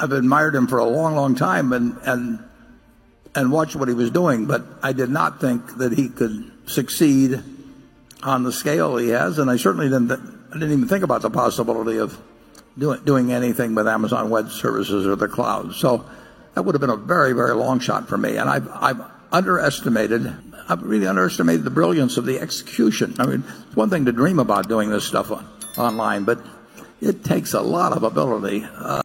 I've admired him for a long, long time and and watched what he was doing, but I did not think that he could succeed on the scale he has, and I certainly didn't I didn't even think about the possibility of doing anything with Amazon Web Services or the cloud. So that would have been a very, very long shot for me. And I've, I've underestimated, I've really underestimated the brilliance of the execution. I mean, it's one thing to dream about doing this stuff online, but it takes a lot of ability. Uh,